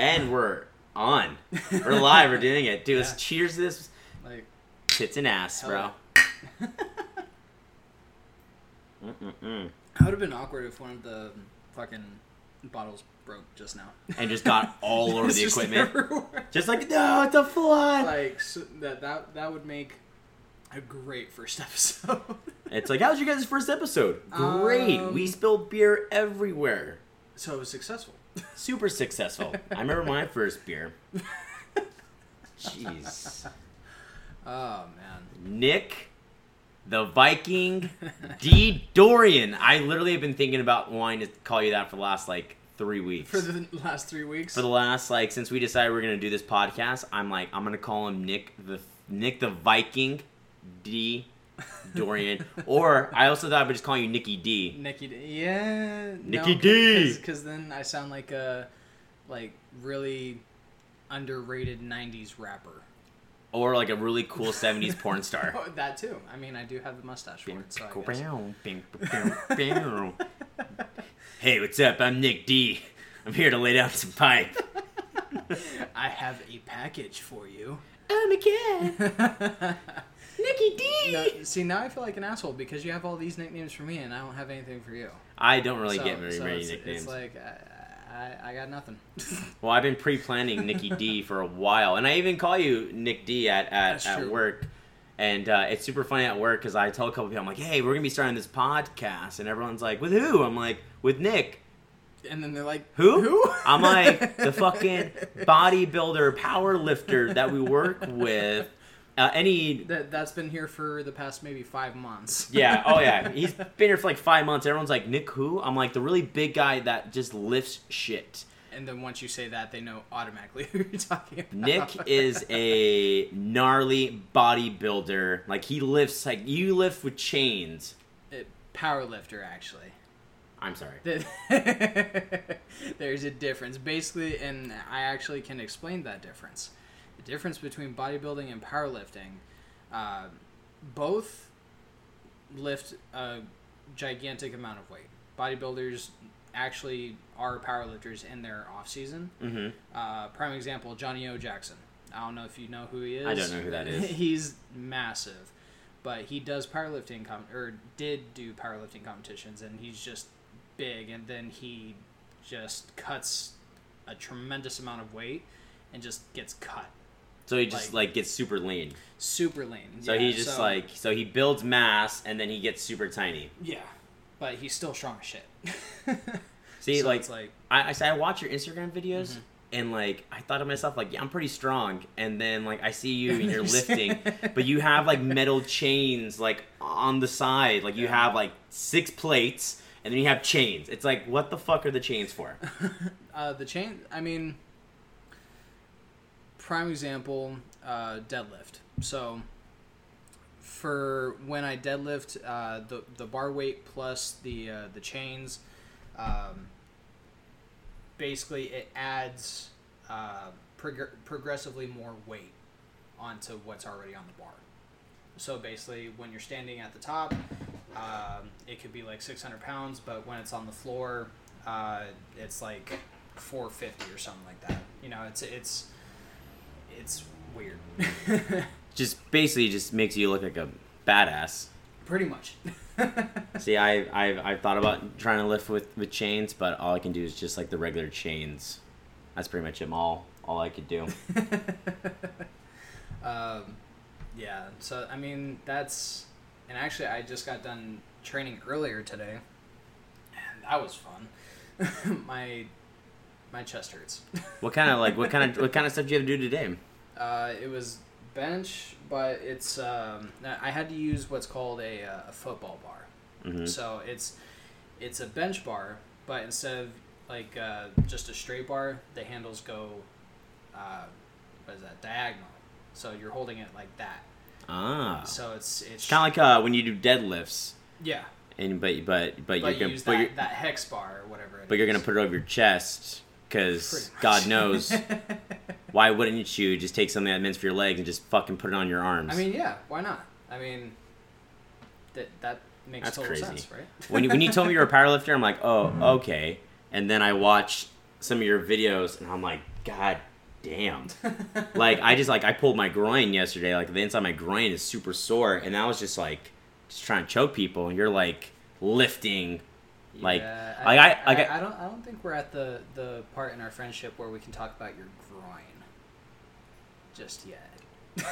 And we're on. We're live. We're doing it. Dude, Yeah. let's cheers this Like, tits and ass, bro. Hell Mm-mm-mm. it would have been awkward if one of the fucking bottles broke just now. And just got all over the just equipment. everywhere. Just like, no, it's a fly. like so that that that would make a great first episode. It's like, how was your guys' first episode? Great. Um, we spilled beer everywhere. so it was successful. Super successful. I remember my first beer. Jeez. Oh man. Nick, the Viking, D. Dorian. I literally have been thinking about wanting to call you that for the last like three weeks. For the last three weeks. For the last like since we decided we are gonna do this podcast, I'm like I'm gonna call him Nick the Nick the Viking, D. Dorian, or I also thought I would just call you Nicky D. Nikki D. Yeah. Nikki D. Because then I sound like a like really underrated '90s rapper. or like a really cool 70s porn star. Oh, that too. I mean, I do have the mustache for it, so hey, what's up? I'm Nick D. I'm here to lay down some pipe. I have a package for you. I'm a cat. Nicky D. No, see, now I feel like an asshole because you have all these nicknames for me and I don't have anything for you. I don't really So- get very so many it's, nicknames. It's like I, I, I got nothing. well, I've been pre-planning Nicky D for a while, and I even call you Nick D at at, at work. And uh, it's super funny at work because I tell a couple people, I'm like, "Hey, we're gonna be starting this podcast," and everyone's like, "With who?" I'm like, "With Nick." and then they're like, Who? Who? I'm like the fucking bodybuilder, power lifter that we work with. Uh, any That that's been here for the past maybe five months. Yeah, oh yeah. He's been here for like five months. Everyone's like, Nick who? I'm like the really big guy that just lifts shit. And then once you say that, they know automatically who you're talking about. Nick is a gnarly bodybuilder. Like he lifts like you lift with chains. It- power lifter, actually. I'm sorry. There's a difference. Basically, and I actually can explain that difference. The difference between bodybuilding and powerlifting, uh, both lift a gigantic amount of weight. Bodybuilders actually are powerlifters in their off season. hmm Uh, prime example, Johnnie O. Jackson. I don't know if you know who he is. I don't know who that is. He's massive, but he does powerlifting com- or did do powerlifting competitions, and he's just big. And then he just cuts a tremendous amount of weight and just gets cut So he just Like- like, gets super lean. super lean. So Yeah, he just so- like so he builds mass and then he gets super tiny. yeah, but he's still strong as shit. See, So like, it's like I, I say I watch your Instagram videos Mhm. and like I thought to myself like yeah I'm pretty strong and then like I see you and you're lifting but you have like metal chains like on the side like you have like six plates and then you have chains it's like what the fuck are the chains for Uh, the chain. I mean, prime example, uh, deadlift. So, for when I deadlift, uh, the the bar weight plus the uh, the chains, um, basically it adds uh, prog- progressively more weight onto what's already on the bar. So basically, when you're standing at the top, um, it could be like 600 pounds, but when it's on the floor, uh, it's like 450 or something like that. You know, it's it's it's weird. just basically just makes you look like a badass Pretty much. see I I've, I've thought about trying to lift with with chains but all I can do is just like the regular chains that's pretty much it all all I could do um, yeah. So I mean, that's and actually, I just got done training earlier today, and that was fun. my my chest hurts. what kind of like what kind of what kind of stuff do you have to do today Uh, it was bench, but it's um, I had to use what's called a, uh, a football bar. hmm So it's it's a bench bar, but instead of like uh, just a straight bar, the handles go uh, what is that diagonal. So you're holding it like that. ah So it's it's kind of like uh, when you do deadlifts yeah, and but but but but you're gonna use but that, you're, that hex bar or whatever. It but you're gonna put it over your chest because God knows why wouldn't you just take something that meant for your legs and just fucking put it on your arms? I mean, yeah, why not? I mean, that that makes That's total crazy. sense, right? when you, when you told me you're a powerlifter, I'm like, oh, okay. And then I watch some of your videos, and I'm like, god damn. like I just like I pulled my groin yesterday. Like the inside of my groin is super sore, and I was just like just trying to choke people, and you're like lifting. Like, Yeah, like I, like I, I don't I don't think we're at the the part in our friendship where we can talk about your groin just yet.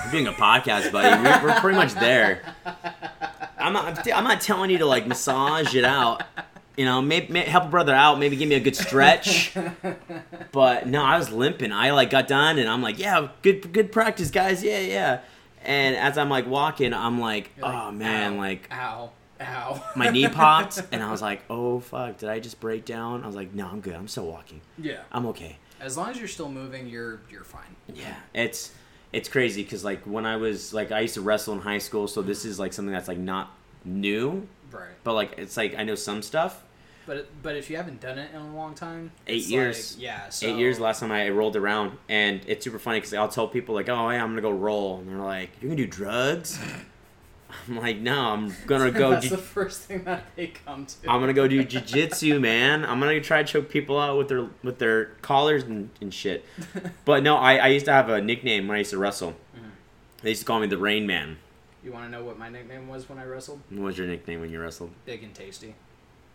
We're doing a podcast, buddy. We're, we're pretty much there. I'm not. I'm not telling you to like massage it out. You know, maybe, help a brother out. Maybe give me a good stretch. But no, I was limping. I like got done, and I'm like, yeah, good, good practice, guys. Yeah, yeah. And as I'm like walking, I'm like, You're like, oh man, ow, like ow, ow. my knee popped, and I was like, oh fuck, did I just break down? I was like, no, I'm good. I'm still walking. yeah. I'm okay. As long as you're still moving, you're you're fine. Yeah, it's it's crazy because like when I was like I used to wrestle in high school, so this mm-hmm. is like something that's like not new, Right. but like it's like I know some stuff. But but if you haven't done it in a long time, Eight years. like- yeah. So, Eight years last time I rolled around, and it's super funny because I'll tell people like, "Oh, yeah, I'm gonna go roll," and they're like, "You're gonna do drugs?" I'm like, "No, I'm gonna go. That's ju- the first thing that they come to. I'm gonna go do jujitsu, man. I'm gonna try to choke people out with their with their collars and, and shit." But no, I, I used to have a nickname when I used to wrestle. Mhm. They used to call me the Rain Man. You want to know what my nickname was when I wrestled? What was your nickname when you wrestled? Big and tasty.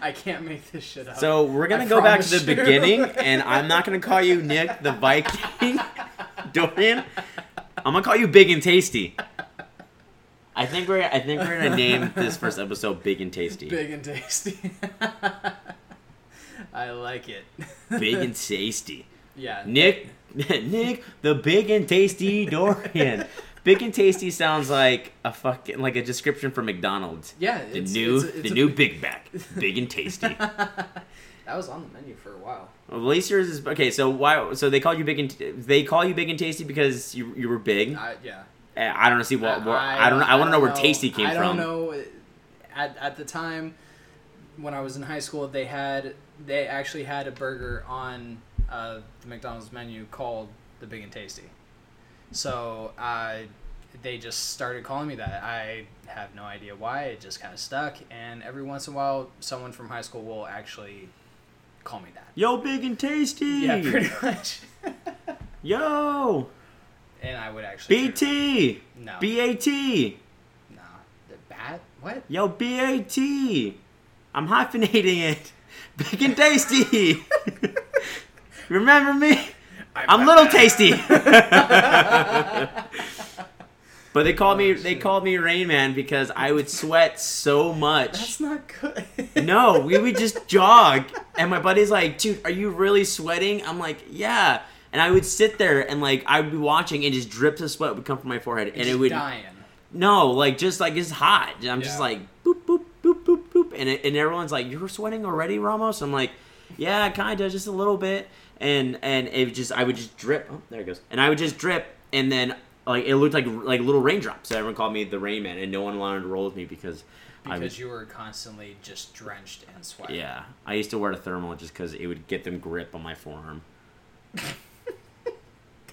I can't make this shit up. So we're gonna I go back to the you. beginning, and I'm not gonna call you Nick the Viking, Dorian. I'm gonna call you Big and Tasty. I think we're I think we're gonna name this first episode Big and Tasty. Big and tasty. I like it. Big and Tasty. yeah. Nick, Nick the Big and Tasty Dorian. Big and Tasty sounds like a fucking like a description for McDonald's. Yeah. The new it's a- it's the a- new Big Mac, Big and Tasty. That was on the menu for a while. Well, at least yours is okay. So why? So they call you big and they call you big and tasty because you you were big. I, yeah. Uh, I don't know. See what? what I, don't know. I want to know where tasty came from. I from. don't know. At, at the time when I was in high school, they had they actually had a burger on uh, the McDonald's menu called the Big and Tasty. So uh, they just started calling me that. I have no idea why. It just kind of stuck, and every once in a while, someone from high school will actually call me that. Yo, big and tasty. Yeah, pretty much. Yo, and I would actually BT. No, BAT. no, the bat. What? Yo, BAT. I'm hyphenating it. Big and tasty. Remember me? I'm little tasty. But they called me Oh, they called me Rain Man because I would sweat so much. That's not good. No, we would just jog. And my buddy's like, dude, are you really sweating? I'm like, yeah. And I would sit there and like I would be watching and just drips of sweat would come from my forehead. And it would dying. no, like just like it's hot. I'm just like boop boop boop boop boop, and it, and everyone's like, "You're sweating already, Ramos." I'm like, "Yeah, kind of, just a little bit." And and it just I would just drip. Oh, there it goes. And I would just drip, and then like it looked like like little raindrops. So everyone called me the Rain Man, and no one wanted to roll with me because Because was you were constantly just drenched in sweat. yeah. I used to wear a thermal just because it would get them grip on my forearm.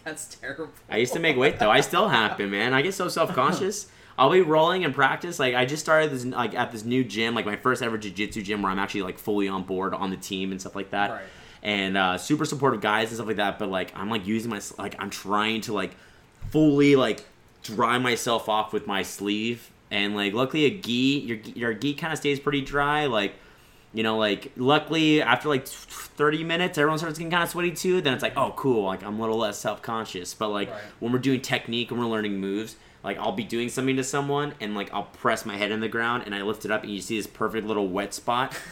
That's terrible. I used to make weight though. I still have been, man. I get so self conscious. I'll be rolling in practice. Like I just started this like at this new gym, like my first ever jiu-jitsu gym where I'm actually like fully on board on the team and stuff like that. Right. And uh, super supportive guys and stuff like that. But like I'm like using my like I'm trying to like fully like dry myself off with my sleeve. And like luckily a gi your your gi kind of stays pretty dry. Like you know, like luckily after like 30 minutes, everyone starts getting kind of sweaty too. Then it's like, oh, cool. Like I'm a little less self conscious. But like Right. when we're doing technique and we're learning moves, like I'll be doing something to someone and like I'll press my head in the ground and I lift it up and you see this perfect little wet spot.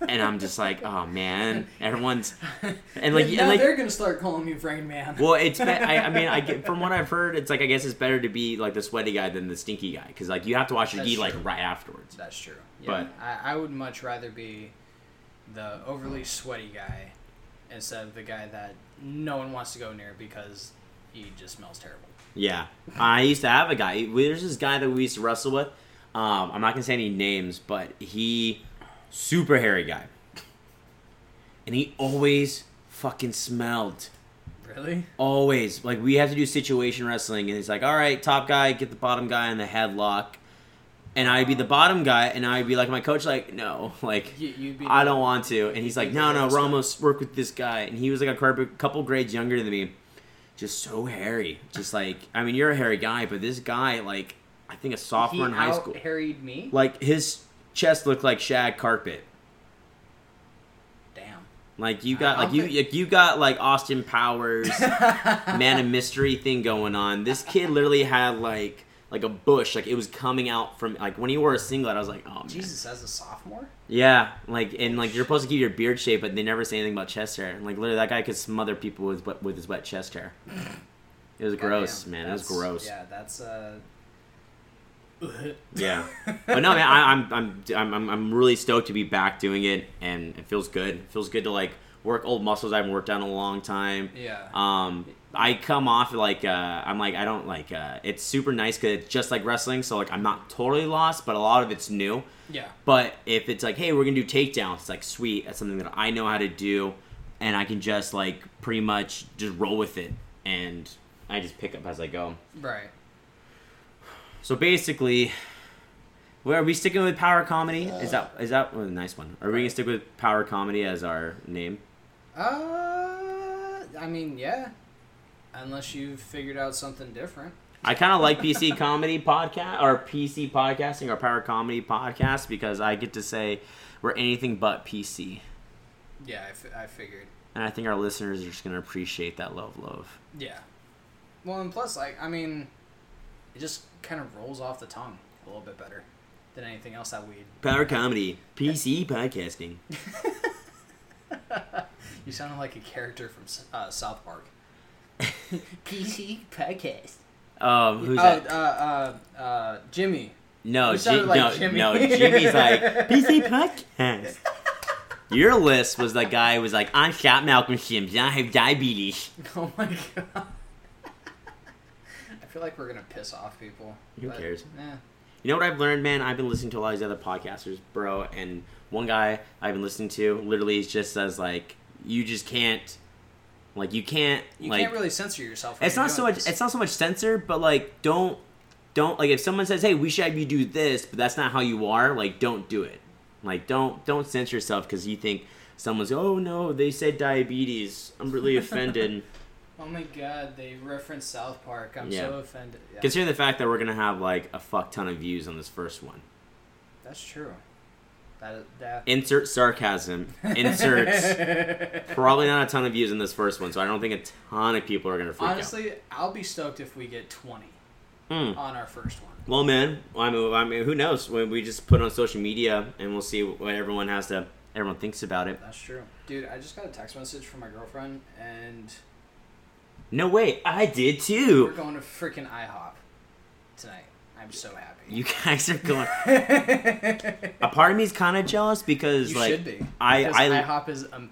and I'm just like, oh man, everyone's and like now and like they're gonna start calling me Rain Man. well, it's be- I, I mean I get from what I've heard, it's like I guess it's better to be like the sweaty guy than the stinky guy because like you have to wash your That's gi like true. right afterwards. That's true. Yeah, But- I, I would much rather be the overly sweaty guy instead of the guy that no one wants to go near because he just smells terrible. Yeah, I used to have a guy. There's this guy that we used to wrestle with. Um, I'm not gonna say any names, but he super hairy guy, and he always fucking smelled. Really? Always like we have to do situation wrestling, and he's like, "All right, top guy, get the bottom guy in the headlock." and I'd be the bottom guy, and I'd be like my coach, like no, like You, I don't want to, and he's like, no, no, Ramos, work with this guy, and he was like a couple- couple grades younger than me, just so hairy, just like I mean, you're a hairy guy, but this guy, like I think a sophomore he in high school, harried me. like his chest looked like shag carpet. Damn. Like you got like you like you got like Austin Powers man of mystery thing going on. This kid literally had like like a bush, like it was coming out from like when he wore a singlet. I was like, oh man. Jesus, as a sophomore. Yeah, like and like you're supposed to keep your beard shape, but they never say anything about chest hair. And, like literally, that guy could smother people with with his wet chest hair. It was gross, Goddamn, man. It was that's- gross. Yeah, that's uh. Yeah. But no, man, I, I'm, I'm I'm I'm I'm really stoked to be back doing it, and it feels good. It feels good to like work old muscles I haven't worked on in a long time. Yeah. Um, I come off like uh, I'm like I don't like uh, it's super nice because it's just like wrestling, so like I'm not totally lost, but a lot of it's new. yeah. But if it's like, hey, we're gonna do takedowns, it's like sweet. That's something that I know how to do, and I can just like pretty much just roll with it, and I just pick up as I go. Right. So basically, where are we sticking with power comedy? Is that is that well, a nice one? Are we gonna stick with power comedy as our name? Uh, I mean, yeah. Unless you've figured out something different. I kind of like PC comedy podcast or PC podcasting or power comedy podcast because I get to say we're anything but PC, Yeah, I, fi- I figured. and I think our listeners are just gonna appreciate that love, love. Yeah. Well, and plus, like, I mean, it just kind of rolls off the tongue a little bit better than anything else that we. Power comedy, PC podcasting. You sounded like a character from uh, South Park. PC podcast. Um, who's oh, that? uh, uh, uh, Jimmy. No, you Ji- like no, Jimmy. no. Jimmy's like PC podcast. Your list was the guy who was like, I'm Scott Malkinson. I have diabetes. Oh my god. Feel like we're gonna piss off people. Who but, cares? Eh. You know what I've learned, man? I've been listening to a lot of these other podcasters, bro, and one guy I've been listening to literally just says like, you just can't, like, you can't, You like, can't really censor yourself. it's not so much, this. it's not so much censor, but like, don't, don't like if someone says, hey, we should have you do this, but that's not how you are, like, don't do it. Like, don't, don't censor yourself because you think someone's, oh no, they said diabetes. I'm really offended. Oh my god, they referenced South Park. I'm Yeah. so offended. Yeah, Considering the fact that we're gonna have like a fuck ton of views on this first one. that's true. That that. Insert sarcasm. Insert probably not a ton of views in this first one, so I don't think a ton of people are gonna freak Honestly, I'll be stoked if we get 20 out. Hmm. on our first one. Well, man, I mean, I mean, who knows? When we just put it on social media and we'll see what everyone has to, everyone thinks about it. That's true. Dude, I just got a text message from my girlfriend, and No way, I did too. we're going to freaking IHOP tonight. I'm so happy. You guys are going. A part of me is kind of jealous because, You like, should be. I- because I- IHOP is um,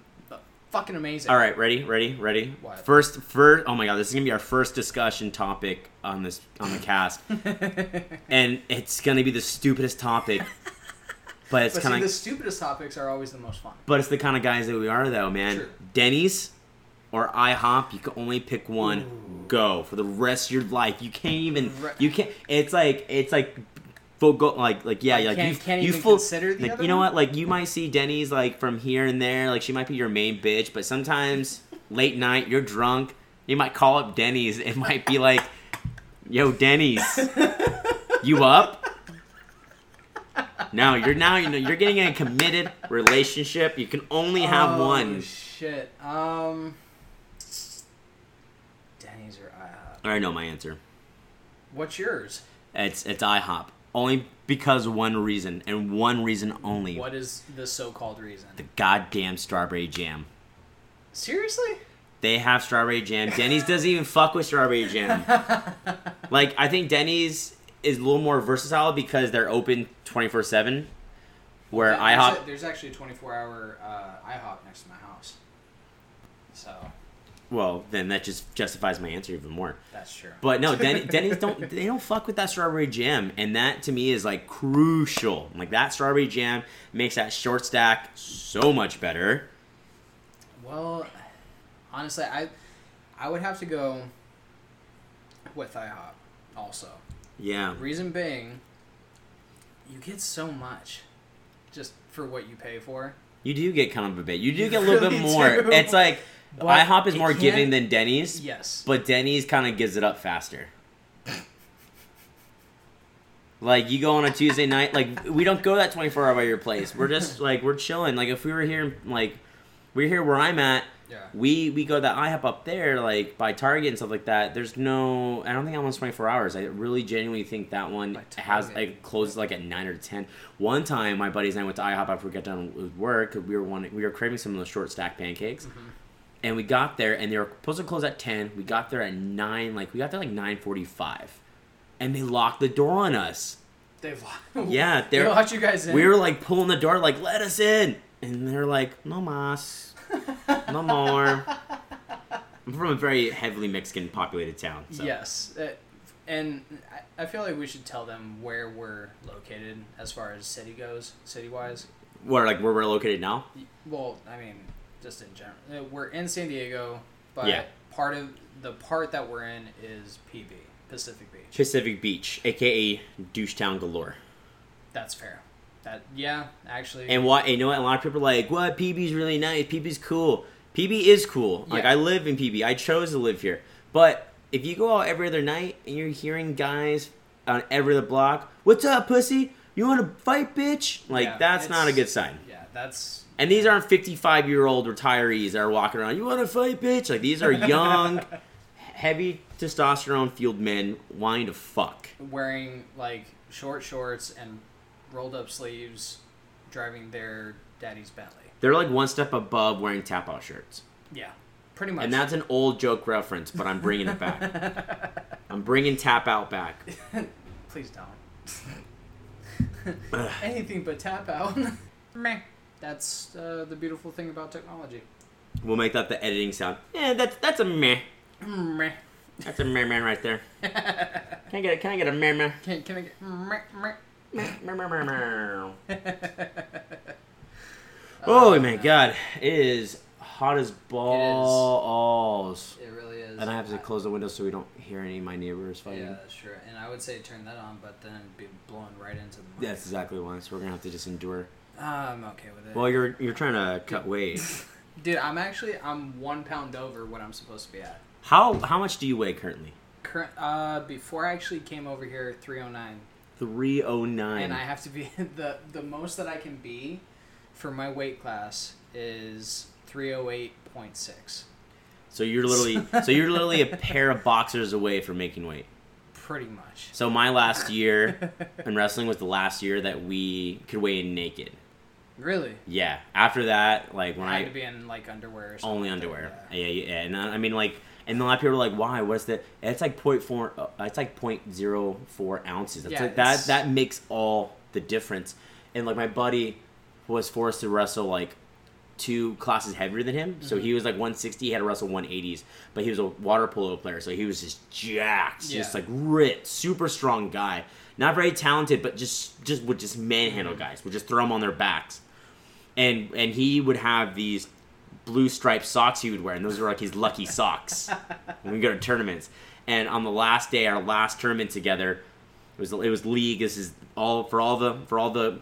fucking amazing. All right, ready, ready, ready. What? First, first. Oh my god, this is gonna be our first discussion topic on this on the cast, and it's gonna be the stupidest topic, but it's kind of the stupidest topics are always the most fun. But it's the kind of guys that we are, though, man. True. Denny's or IHOP, you can only pick one. Go for the rest of your life. You can't even. You can't. It's like it's like. Full go like like yeah Like, like can't- you can't you even full consider the like you know one? what like you might see Denny's like from here and there like she might be your main bitch but sometimes late night you're drunk you might call up Denny's it might be like yo Denny's you up no you're now you know you're getting in a committed relationship you can only have oh, one shit. Um. Denny's I know my answer What's yours? it's it's IHOP only because one reason and one reason only What is the so-called reason? the goddamn strawberry jam Seriously? They have strawberry jam. Denny's doesn't even fuck with strawberry jam. like I think Denny's is a little more versatile because they're open twenty four seven. Where There's IHOP, a- there's actually a 24-hour uh, IHOP next to my house. So well, then that just justifies my answer even more. that's true. But no, Denny, Denny's don't they don't fuck with that strawberry jam, and that to me is like crucial. Like that strawberry jam makes that short stack so much better. Well, honestly, I I would have to go with IHOP also. Yeah, Reason being, you get so much just for what you pay for. You do get kind of a bit. You do You get a little really bit more. do. It's like But IHOP is more giving than Denny's, Yes. but Denny's kind of gives it up faster. Like you go on a Tuesday night, like we don't go that twenty four hour by your place. We're just like we're chilling. Like if we were here, like we're here where I'm at, yeah. we we go that IHOP up there, like by Target and stuff like that. There's no, I don't think that one's 24 hours. I really genuinely think that one has like closes like at nine or ten. One time, my buddies and I went to IHOP after we got done with work. We were wanting, we were craving some of those short stack pancakes, Mm-hmm. And we got there, and they were supposed to close at 10. We got there at nine, like we got there like 9:45, and they locked the door on us. They've Yeah, they locked you guys in. we were like pulling the door, like let us in, and they're like, no mas, no more. I'm from a very heavily Mexican populated town. So. Yes, uh, and I- I feel like we should tell them where we're located as far as city goes, city wise. Where like where we're located now? Well, I mean, just in general, Uh, we're in San Diego, but Yeah. part of the part that we're in is PB, Pacific Beach. Pacific Beach, aka douche town galore. That's fair. That yeah, actually. And what you know what? A lot of people are like, what? PB's really nice. PB's cool. PB is cool. Like I live in PB. I chose to live here. But if you go out every other night and you're hearing guys on every other block, "What's up, pussy? You want to fight, bitch?" Like Yeah, that's not a good sign. yeah, that's And these aren't 55 year old retirees that are walking around. You want to fight, bitch? Like these are young, heavy testosterone fueled men wanting to fuck. wearing like short shorts and rolled up sleeves, driving their daddy's Bentley. They're like one step above wearing tap out shirts. Yeah, pretty much. And that's an old joke reference, but I'm bringing it back. I'm bringing tap out back. Please don't. Anything but tap out. That's uh, the beautiful thing about technology. We'll make that the editing sound. Yeah, that's that's a meh. Meh. That's a meh man right there. Can I get a, can I get a meh meh? Can, can I get meh, meh. Meh, meh, meh, meh, meh. Oh my god, it is hot as balls. It really is. And I have to close the window so we don't hear any of my neighbors fighting. Yeah, that's true. And I would say turn that on, but then be blown right into the mic. That's exactly why. So we're gonna have to just endure. I'm okay with it. Well, you're you're trying to cut weight. Dude, I'm actually I'm one pound over what I'm supposed to be at. How how much do you weigh currently? Current uh before I actually came over here, 309, Three oh nine. and I have to be the the most that I can be for my weight class is 308.6. So you're literally so you're literally a pair of boxers away from making weight. Pretty much. So my last year in wrestling was the last year that we could weigh in naked. Really? Yeah. After that, like when I I, had to be in like underwear or something. only like underwear. yeah. Yeah, yeah, yeah. And I I mean like and a lot of people are like, why? What's that? It's like point four. Uh, it's like point zero four ounces. That's Yeah, like, that that makes all the difference. And like my buddy was forced to wrestle like two classes heavier than him. So Mm-hmm. he was like 160. He had to wrestle 180s, but he was a water polo player, so he was just jacked, just like ripped, super strong guy. Not very talented, but just just would just manhandle Mm-hmm. guys. Would just throw them on their backs, and and he would have these blue striped socks he would wear, and those were like his lucky socks when we go to tournaments. And on the last day, our last tournament together, it was it was league. This is all for all the for all the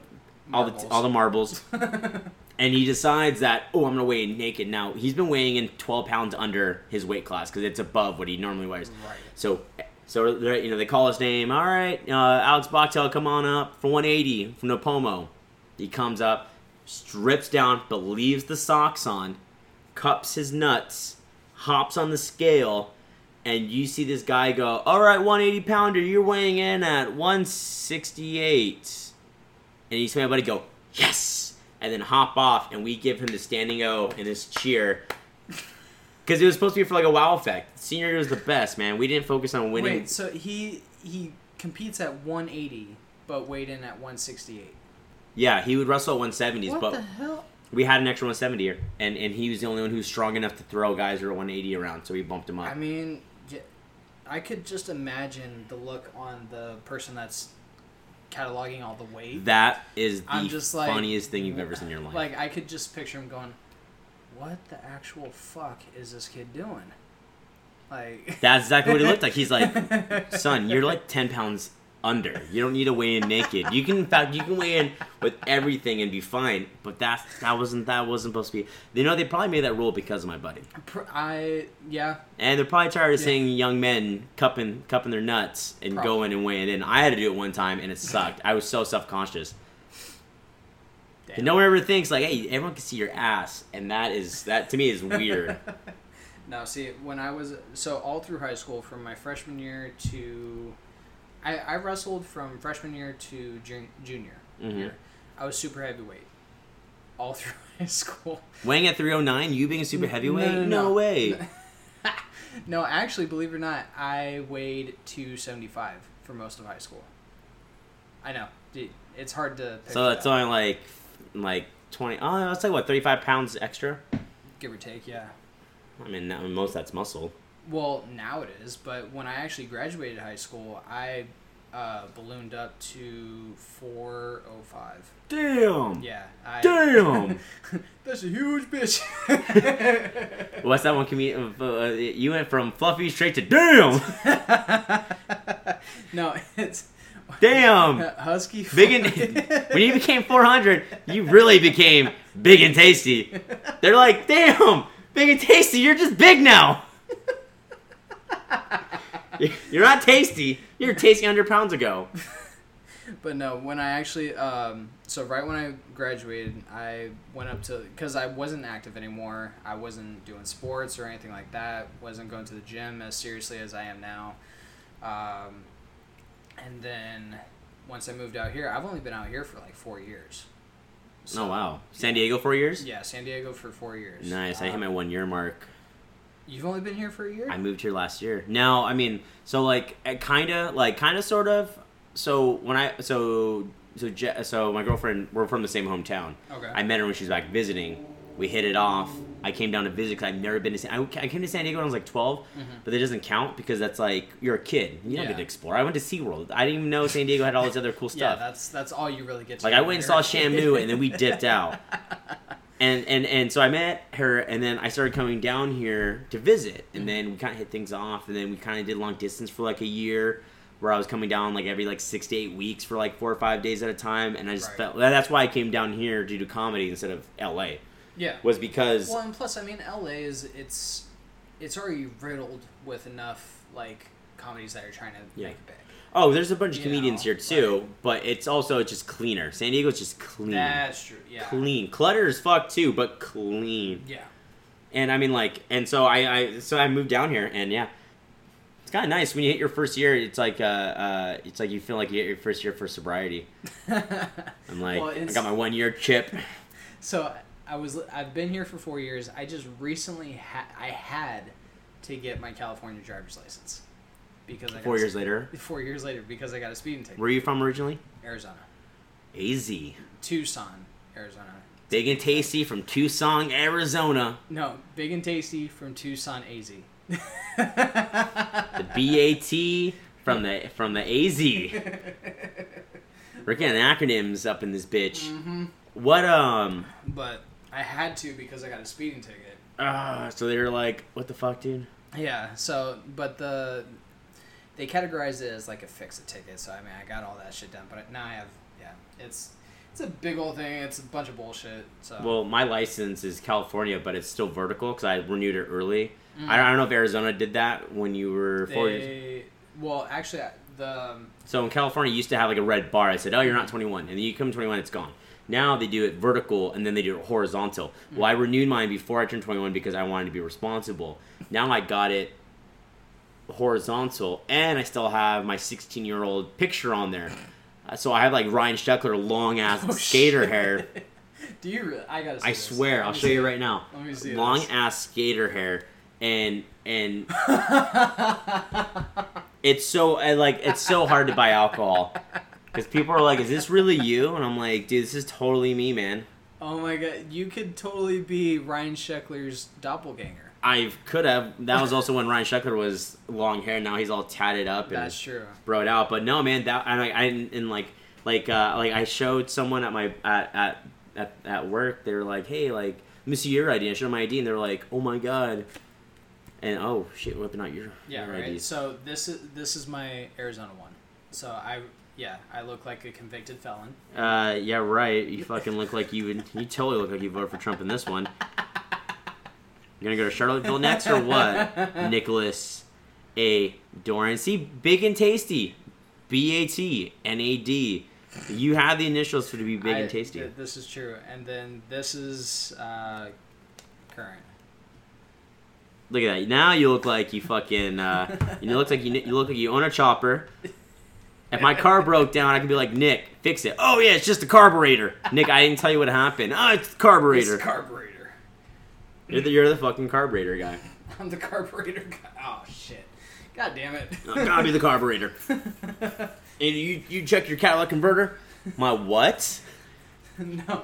all the Marbles. all the marbles. and he decides that oh, I'm gonna weigh in naked. Now he's been weighing in 12 pounds under his weight class because it's above what he normally wears. Right. So so you know they call his name. All right, uh, Alex Boxtel, come on up for 180 from Nipomo. He comes up, strips down, but leaves the socks on, cups his nuts, hops on the scale, and you see this guy go, "All right, 180 pounder, you're weighing in at 168," and you see my buddy go, "Yes," and then hop off, and we give him the standing O and this cheer. Because it was supposed to be for like a wow effect. Senior year was the best, man. We didn't focus on winning. Wait, so he he competes at 180 but weighed in at 168. Yeah, he would wrestle at 170s, What but the hell? we had an extra 170 here, and and he was the only one who was strong enough to throw guys who were 180 around, so we bumped him up. I mean, I could just imagine the look on the person that's cataloging all the weight. that is the I'm just like- funniest thing you've ever seen in your life. Like I could just picture him going, "What the actual fuck is this kid doing?" Like That's exactly what he looked like. He's like, son, you're like 10 pounds under. You don't need to weigh in naked. You can, in fact, you can weigh in with everything and be fine. But that that wasn't that wasn't supposed to be. You know, they probably made that rule because of my buddy, I yeah. and they're probably tired of Yeah. seeing young men cupping cupping their nuts and Probably. going and weighing in. I had to do it one time, and it sucked. I was so self conscious. No one ever thinks like, hey, everyone can see your ass, and that is that to me is weird. Now, see, when I was so all through high school, from my freshman year to, I, I wrestled from freshman year to jun- junior Mhm. year. I was super heavyweight, all through high school. Weighing at 309, you being a super heavyweight? no, no, no. way. No, actually, believe it or not, I weighed two seventy five for most of high school. I know, dude, it's hard to. So that's that, only like like 20. Oh, that's like what 35 pounds extra. give or take, yeah. I mean, most of that's muscle. Well, now it is, but when I actually graduated high school, I uh, ballooned up to 405. Damn. Yeah. I, Damn. That's a huge bitch. What's that one comedian? Uh, you went from fluffy straight to damn. no, it's Damn. husky. Big and when you became 400, you really became big and tasty. They're like, damn, big and tasty. You're just big now. You're not tasty. You're tasty 100 pounds ago. But no, when I actually, um, so right when I graduated, I went up to because I wasn't active anymore. I wasn't doing sports or anything like that. wasn't going to the gym as seriously as I am now. Um, and then once I moved out here, I've only been out here for like four years. Oh wow, San Diego four years. Yeah, San Diego for four years. Nice. I hit Um, my one year mark. You've only been here for a year. I moved here last year. No, I mean, so like, eh, kind of, like, kind of, sort of. So when I, so, so, Je- so my girlfriend, we're from the same hometown. okay. I met her when she was back visiting. We hit it off. I came down to visit because I've never been to San. I, I came to San Diego when I was like 12, mm-hmm. but that doesn't count because that's like you're a kid. You don't Yeah. get to explore. I went to SeaWorld. I didn't even know San Diego had all this other cool stuff. yeah, that's that's all you really get. to like I went and saw. Shamu, and then we dipped out. And and and so I met her, and then I started coming down here to visit, and Mm-hmm. then we kind of hit things off, and then we kind of did long distance for like a year, where I was coming down like every like six to eight weeks for like four or five days at a time, and I just Right. felt that's why I came down here to do comedy instead of L.A. Yeah. was because Well, and plus, I mean, LA is it's it's already riddled with enough like comedies that are trying to Yeah. make it big. Oh, there's a bunch of comedians know, here too, like- but it's also just cleaner. San Diego's just clean, That's true. Yeah. clean, clutter is fuck too, but clean. Yeah. And I mean, like, and so I, I so I moved down here, and yeah, it's kind of nice when you hit your first year. It's like, uh, uh, it's like you feel like you hit your first year for sobriety. I'm like, Well, I got my one year chip. so I was I've been here for four years. I just recently had I had to get my California driver's license because I Four years later, Four years later because I got a speeding ticket. where are you from originally? Arizona, AZ, Tucson, Arizona. big and tasty from Tucson, Arizona. No, big and tasty from Tucson, AZ. The BAT from the from the AZ. We're getting acronyms up in this bitch. hmm What um? But I had to because I got a speeding ticket. Uh, so they were like, what the fuck, dude? Yeah. So, but the they categorized it as like a fix a ticket. So I mean, I got all that shit done. But now I have yeah, it's it's a big old thing. It's a bunch of bullshit. So Well, my license is California, but it's still vertical because I renewed it early. Mm. I, don't, I don't know if Arizona did that when you were four years. they well actually the um, So in California, you used to have like a red bar. I said, "Oh, you're not 21," and then you come 21, it's gone. Now they do it vertical, and then they do it horizontal. Well, I renewed mine before I turned 21 because I wanted to be responsible. Now I got it horizontal, and I still have my 16 year old picture on there. Uh, So I have like Ryan Sheckler long ass Oh, skater shit. hair. Do you? Really, I gotta. I this. swear, Let I'll show you it. right now. Let me see Long this. ass skater hair, and and it's so I like it's so hard to buy alcohol because people are like, "Is this really you?" And I'm like, "Dude, this is totally me, man." Oh my god, you could totally be Ryan Sheckler's doppelganger. I could have. That was also when Ryan Sheckler was long hair. Now he's all tatted up and That's true. broed out. But no, man, that and I, I and like like uh, like I showed someone at my at, at at at work. They were like, "Hey, like, let me see your ID." I showed them my ID, and they were like, "Oh my god." And oh shit, whipping out your Yeah, your right. IDs. So this is this is my Arizona one. So I, yeah, I look like a convicted felon. Uh, yeah, right. You fucking look like you would. You totally look like you voted for Trump in this one. You gonna go to Charlottesville next or what? Nicholas A. Doran. See, big and tasty. B A T N A D. You have the initials for to be big I- and tasty. th- this is true, and then this is uh, current. Look at that. Now you look like you fucking. Uh, you look like you. You look like you own a chopper. If my car broke down, I could be like, Nick, fix it. Oh yeah, it's just the carburetor. Nick, I didn't tell you what happened. Oh, it's the carburetor. It's carburetor. You're the, you're the fucking carburetor guy. I'm the carburetor guy. Oh shit! God damn it! I gotta be the carburetor. And you you check your catalytic converter. My what? no,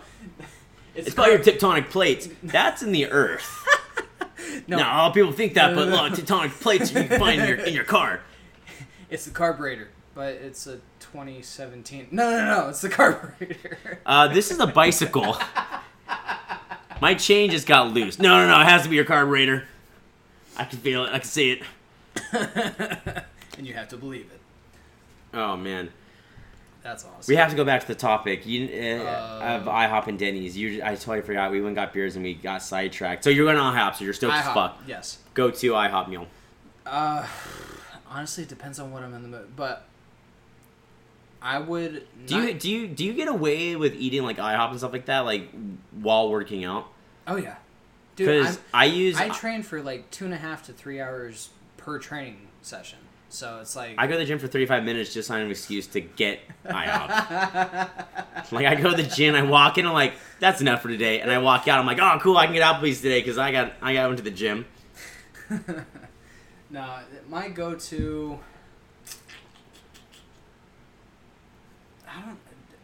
It's called your tectonic plates. That's in the earth. no, Now, a lot of people think that, but of tectonic plates you can find in your in your car. it's the carburetor, but it's a 2017. No, no, no, it's the carburetor. Uh, this is a bicycle. My chain just got loose. No, no, no. It has to be your carburetor. I can feel it. I can see it. and you have to believe it. Oh man, That's awesome. we have to go back to the topic. You uh, Uh, of IHOP and Denny's. You, I totally forgot. We went and got beers and we got sidetracked. So you're going to IHOP. So you're stoked as fuck. Yes. Go to IHOP meal. Uh, honestly, it depends on what I'm in the mood, but I would. Do you do you do you get away with eating like IHOP and stuff like that, like while working out? Oh yeah, dude. Because I'm- use I I, train for like two and a half to three hours per training session, so it's like I go to the gym for 35 minutes just on an excuse to get IHOP. like I go to the gym, I walk in, I'm like, that's enough for today, and I walk out, I'm like, oh cool, I can get Applebee's today because I got I got went to the gym. no, my go-to. I don't.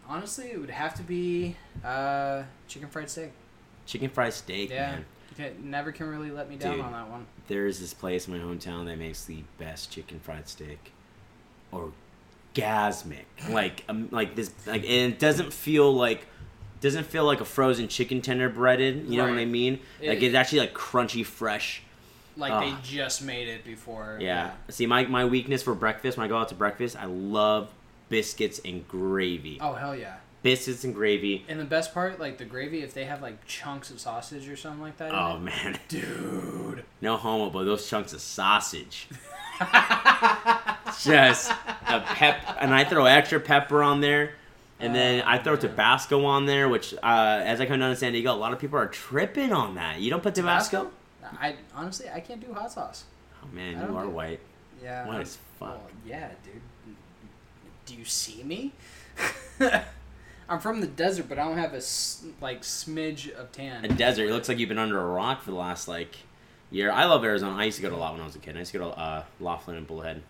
Honestly, it would have to be uh, chicken fried steak. Chicken fried steak, Yeah, man. can, never can really let me down Dude. on that one. There's this place in my hometown that makes the best chicken fried steak. Orgasmic. Like um, like this like and it doesn't feel like doesn't feel like a frozen chicken tender breaded, you know what I mean? Like it's actually like crunchy fresh. Like Ah. they just made it before. Yeah. See my my weakness for breakfast when I go out to breakfast, I love biscuits and gravy. Oh hell yeah! Biscuits and gravy. And the best part, like the gravy, if they have like chunks of sausage or something like that. Oh it, man. dude. No homo, but those chunks of sausage. Just a pep, and I throw extra pepper on there, and then I throw. Tabasco on there. Which, uh, as I come down to San Diego, a lot of people are tripping on that. You don't put Tabasco? I honestly I can't do hot sauce. Oh man, you are white. Yeah. What I'm- as fuck? well, yeah, dude. Do you see me? I'm from the desert, but I don't have a like smidge of tan. A desert. It looks like you've been under a rock for the last like year. I love Arizona. I used to go to a lot when I was a kid. I used to go to uh, Laughlin and Bullhead,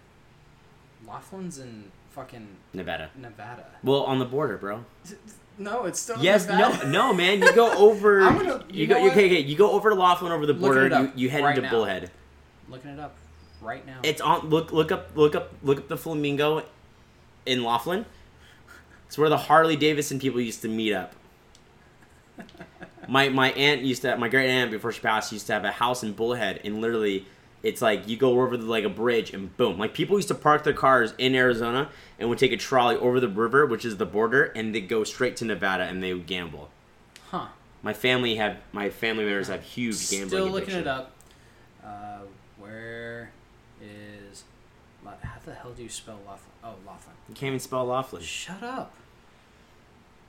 Laughlin's in fucking Nevada. Nevada. Well, on the border, bro. No, it's still Yes, Nevada. no, no, man. You go over. I'm gonna- you, you go. know You, okay, okay. You go over to Laughlin over the border. You, you head right into now. Bullhead. Looking it up right now. It's on. Look, look up, look up, look up the Flamingo in Laughlin. It's where the Harley Davidson people used to meet up. My my aunt used to. My great aunt before she passed used to have a house in Bullhead, and literally, it's like you go over the, like a bridge, and boom, like people used to park their cars in Arizona and would take a trolley over the river, which is the border, and they go straight to Nevada and they would gamble. huh. My family have my family members have huge gambling. Still looking addiction. it up. Uh, where is? How the hell do you spell Laughlin? Oh, Laughlin. You can't even spell Laughlin. Shut up.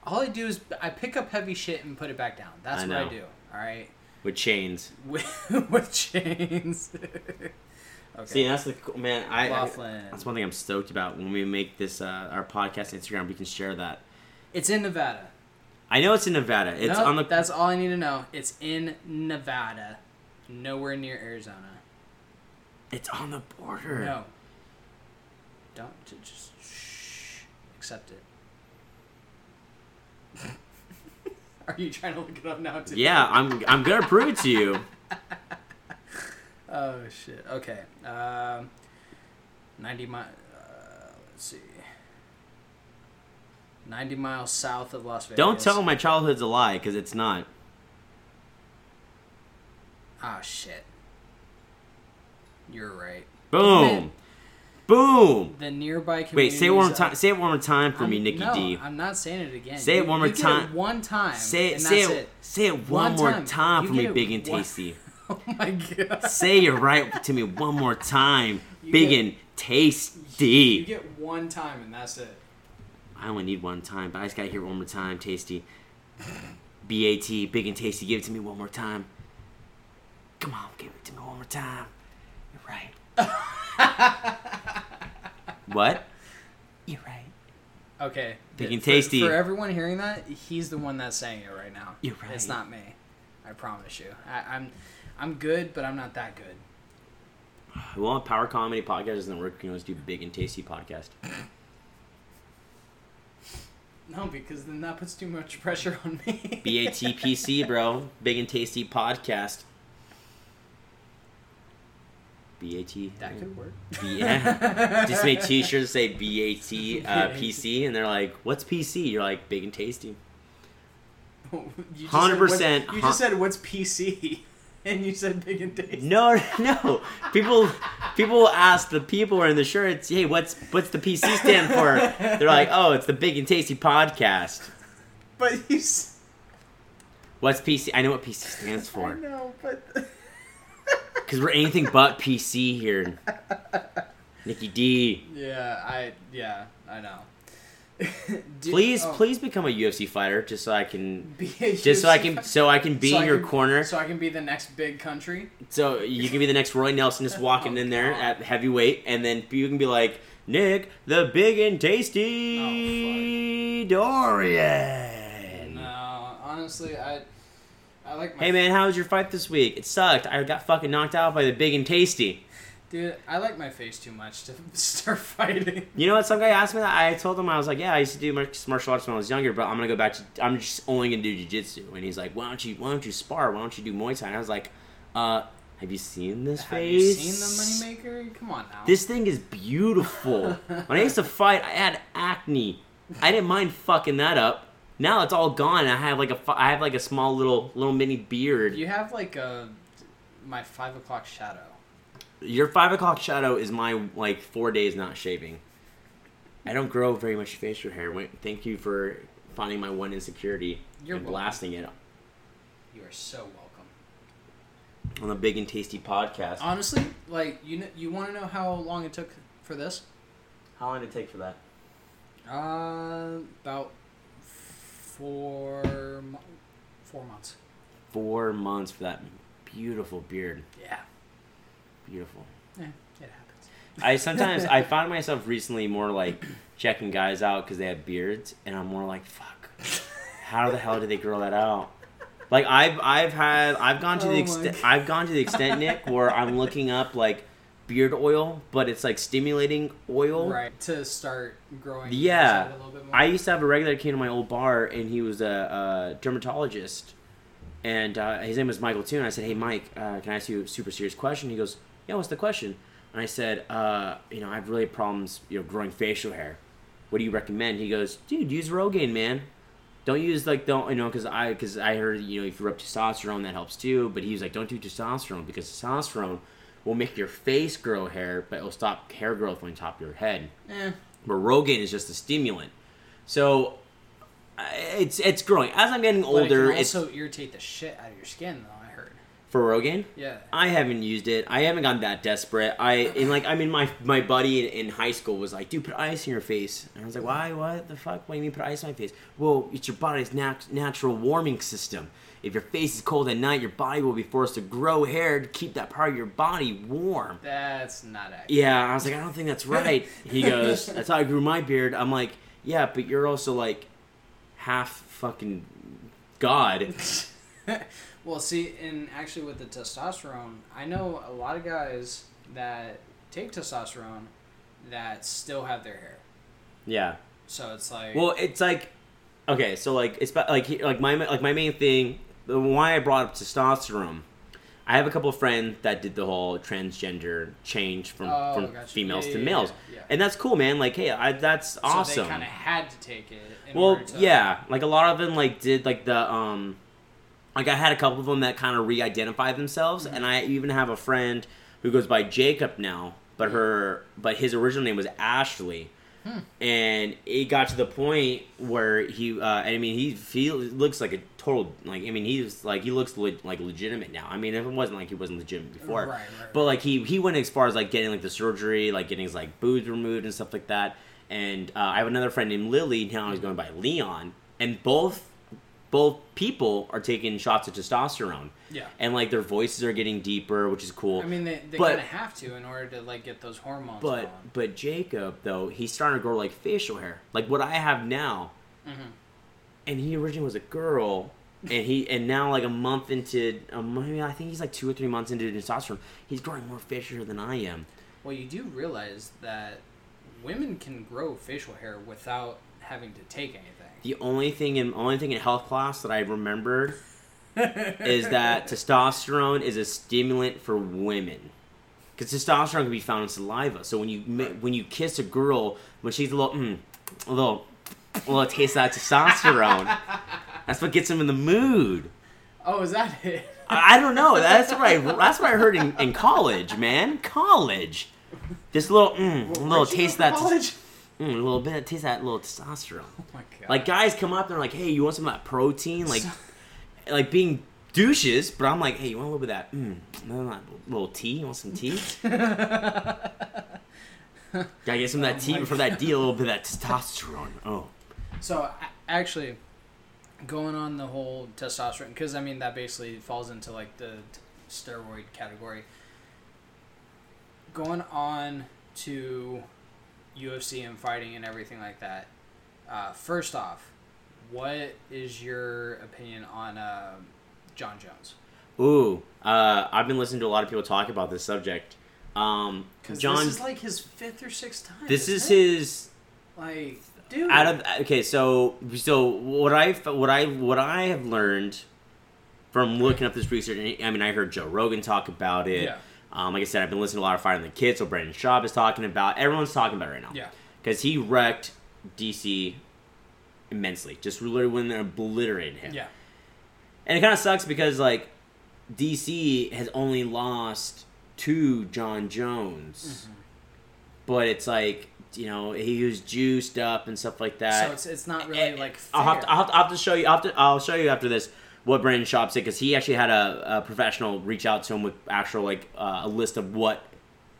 All I do is I pick up heavy shit and put it back down. That's I what I know. do. All right, with chains. with, with chains. okay. See, that's the cool- man. I, I Laughlin. that's one thing I'm stoked about when we make this uh, our podcast Instagram. We can share that. It's in Nevada. I know it's in Nevada. It's Nope, on the. That's all I need to know. It's in Nevada, nowhere near Arizona. It's on the border. No. Don't j- just shh. Accept it. Are you trying to look it up now too? Yeah, I'm. I'm gonna prove it to you. Oh shit. Okay. Um, ninety mile. Uh, let's see. Ninety miles south of Las Vegas. Don't tell my childhood's a lie because it's not. Ah shit. You're right. Boom. Boom. The nearby Wait, say it one more time. Say it one more time for me, I'm- Nikki no, D. I'm not saying it again. Say it one more you get it time. one time. Say it. and Say it. it. Say it one, One more time. time, You for me, big and one- tasty. Oh my god. say it right to me one more time, You big get- and tasty. You get one time and that's it. I only need one time, but I just gotta hear one more time. Tasty. B A T, big and tasty. Give it to me one more time. Come on, give it to me one more time. You're right. what? You're right. Okay. Big th- and for- tasty. For, everyone hearing that, he's the one that's saying it right now. You're right. It's not me. I promise you. I, I'm, I'm good, but I'm not that good. Well, a power comedy podcast doesn't work. You can always do big and tasty podcast. No, because then that puts too much pressure on me. B A T P C, bro. Big and tasty podcast. B A T. That could work. B- yeah. Just make t-shirts that say B A T uh, PC, and they're like, "What's PC?" You're like, "Big and tasty." You just 100% said what's- You just said what's PC, and you said big and tasty. No, no. People, people ask the people in the shirts, "Hey, what's what's the PC stand for?" They're like, "Oh, it's the Big and Tasty Podcast." But you. s- What's PC? I know what PC stands for. I know, but. Because we're anything but PC here. Nikki D, yeah, I yeah I know. Do- please, oh, please become a UFC fighter, just so I can, be a just so I can, fan. so I can be So in I your corner. So I can be the next big country. So you can be the next Roy Nelson, just walking Oh, in there God. at heavyweight, and then you can be like Nick, the big and Oh, tasty Dorian. No, honestly, I I like my Hey man, how was your fight this week? It sucked. I got fucking knocked out by the big and tasty. dude. I like my face too much to start fighting. You know what? Some guy asked me that. I told him I was like, yeah, I used to do martial arts when I was younger, but I'm gonna go back to. I'm just only gonna do jujitsu. And he's like, why don't you? Why don't you spar? Why don't you do Muay Thai? And I was like, uh, have you seen this Have face? you seen the moneymaker? Come on now. This thing is beautiful. when I used to fight, I had acne. I didn't mind fucking that up. Now it's all gone. I have like a, I have like a small little, little mini beard. you have like a my five o'clock shadow. Your five o'clock shadow is my like four days not shaving. I don't grow very much facial hair. Thank you for finding my one insecurity You're and welcome. blasting it You are so welcome. on the Big and Tasty podcast. Honestly, like you kn- you want to know how long it took for this? How long did it take for that? Uh, about four four months. Four months for that beautiful beard. Yeah, Beautiful. yeah, it happens. I sometimes I found myself recently more like checking guys out because they have beards, and I'm more like, fuck, how the hell did they grow that out? Like I've I've had I've gone to Oh the extent I've gone to the extent Nick where I'm looking up like beard oil, but it's like stimulating oil. Right to start growing. Yeah. a little bit more. I used to have a regular that came to my old bar, and he was a, a dermatologist, and uh, his name was Michael too. And I said, "Hey, Mike, uh, can I ask you a super serious question?" He goes, "Yeah, what's the question?" And I said, uh, "You know, I have really problems, you know, growing facial hair. What do you recommend?" He goes, "Dude, use Rogaine, man. Don't use like don't you know because I because I heard you know if you rub testosterone that helps too. But he was like, don't do testosterone because testosterone." Will make your face grow hair, but it'll stop hair growth on top of your head Eh, but Rogaine is just a stimulant. So it's it's growing as I'm getting but it older. can It's also irritate the shit out of your skin, though. I heard. for Rogaine. Yeah. I haven't used it. I haven't gotten that desperate. I in like I mean my my buddy in, in high school was like, dude, put ice in your face, and I was like, why? What the fuck? What do you mean put ice on my face? Well, it's your body's nat- natural warming system. If your face is cold at night, your body will be forced to grow hair to keep that part of your body warm. That's not accurate. Yeah, I was like, I don't think that's right. He goes, That's how I grew my beard. I'm like, Yeah, but you're also like half fucking God. well, see, and actually with the testosterone, I know a lot of guys that take testosterone that still have their hair. Yeah. So it's like, Well, it's like, okay, so like it's like like my like my main thing, why I brought up testosterone. I have a couple of friends that did the whole transgender change from Oh, from gotcha. females Yeah, to yeah, males, yeah, and that's cool, man. Like, hey, I, that's so awesome. they kind of had to take it. Well, to, yeah, like a lot of them like did like the um, like I had a couple of them that kind of re-identified themselves, Mm-hmm. and I even have a friend who goes by Jacob now but her but his original name was Ashley. And it got to the point where he, uh, I mean, he feel looks like a total like. I mean, he's like he looks le- like legitimate now. I mean, if it wasn't like he wasn't legitimate before, Right, right, but like he he went as far as like getting like the surgery, like getting his like boobs removed and stuff like that. And uh, I have another friend named Lily. Now he's going by Leon, and both both people are taking shots of testosterone, Yeah. and like their voices are getting deeper, which is cool. I mean, they, they kind of have to in order to like get those hormones. but but Jacob though he's starting to grow like facial hair, like what I have now, Mhm. and he originally was a girl. And he and now like a month into um, I mean, I think he's like two or three months into testosterone. He's growing more facial hair than I am. Well, you do realize that women can grow facial hair without having to take anything. The only thing in only thing in health class that I remembered is that testosterone is a stimulant for women. Because testosterone can be found in saliva. So when you when you kiss a girl when she's a little mm, a little a little taste of that testosterone, that's what gets him in the mood. Oh, is that it? I, don't know. That's what I that's what I heard in, in college, man. College. This little mm, a little taste of that college? mm, a little bit of taste that little testosterone. Oh my god. Like guys come up and they're like, "Hey, you want some of that protein?" Like, like being douches. But I'm like, "Hey, you want a little bit of that? Mm, no, that little tea? You want some tea? Gotta get some of that Oh tea before that D. A little bit of that testosterone. Oh, So actually, going on the whole testosterone, because I mean that basically falls into like the steroid category. Going on to UFC and fighting and everything like that. Uh, first off, what is your opinion on uh, Jon Jones? ooh. Uh, I've been listening to a lot of people talk about this subject. Um, Because Jon, this is like his fifth or sixth time. this is it? his like dude. out of okay so so what i what i what i have learned from looking up this research i mean i heard joe rogan talk about it Yeah. um, like i said i've been listening to a lot of fighting the kids so brandon schaub is talking about everyone's talking about it right now yeah. because he wrecked dc immensely just literally when they obliterated him Yeah. and it kind of sucks because like dc has only lost to jon jones Mm-hmm. but it's like you know he was juiced up and stuff like that So it's it's not really Eh, like. I'll have, to. I'll, have to, I'll have to show you. I'll, have to, I'll show you after this what Brandon Schaub said because he actually had a, a professional reach out to him with actual like uh, a list of what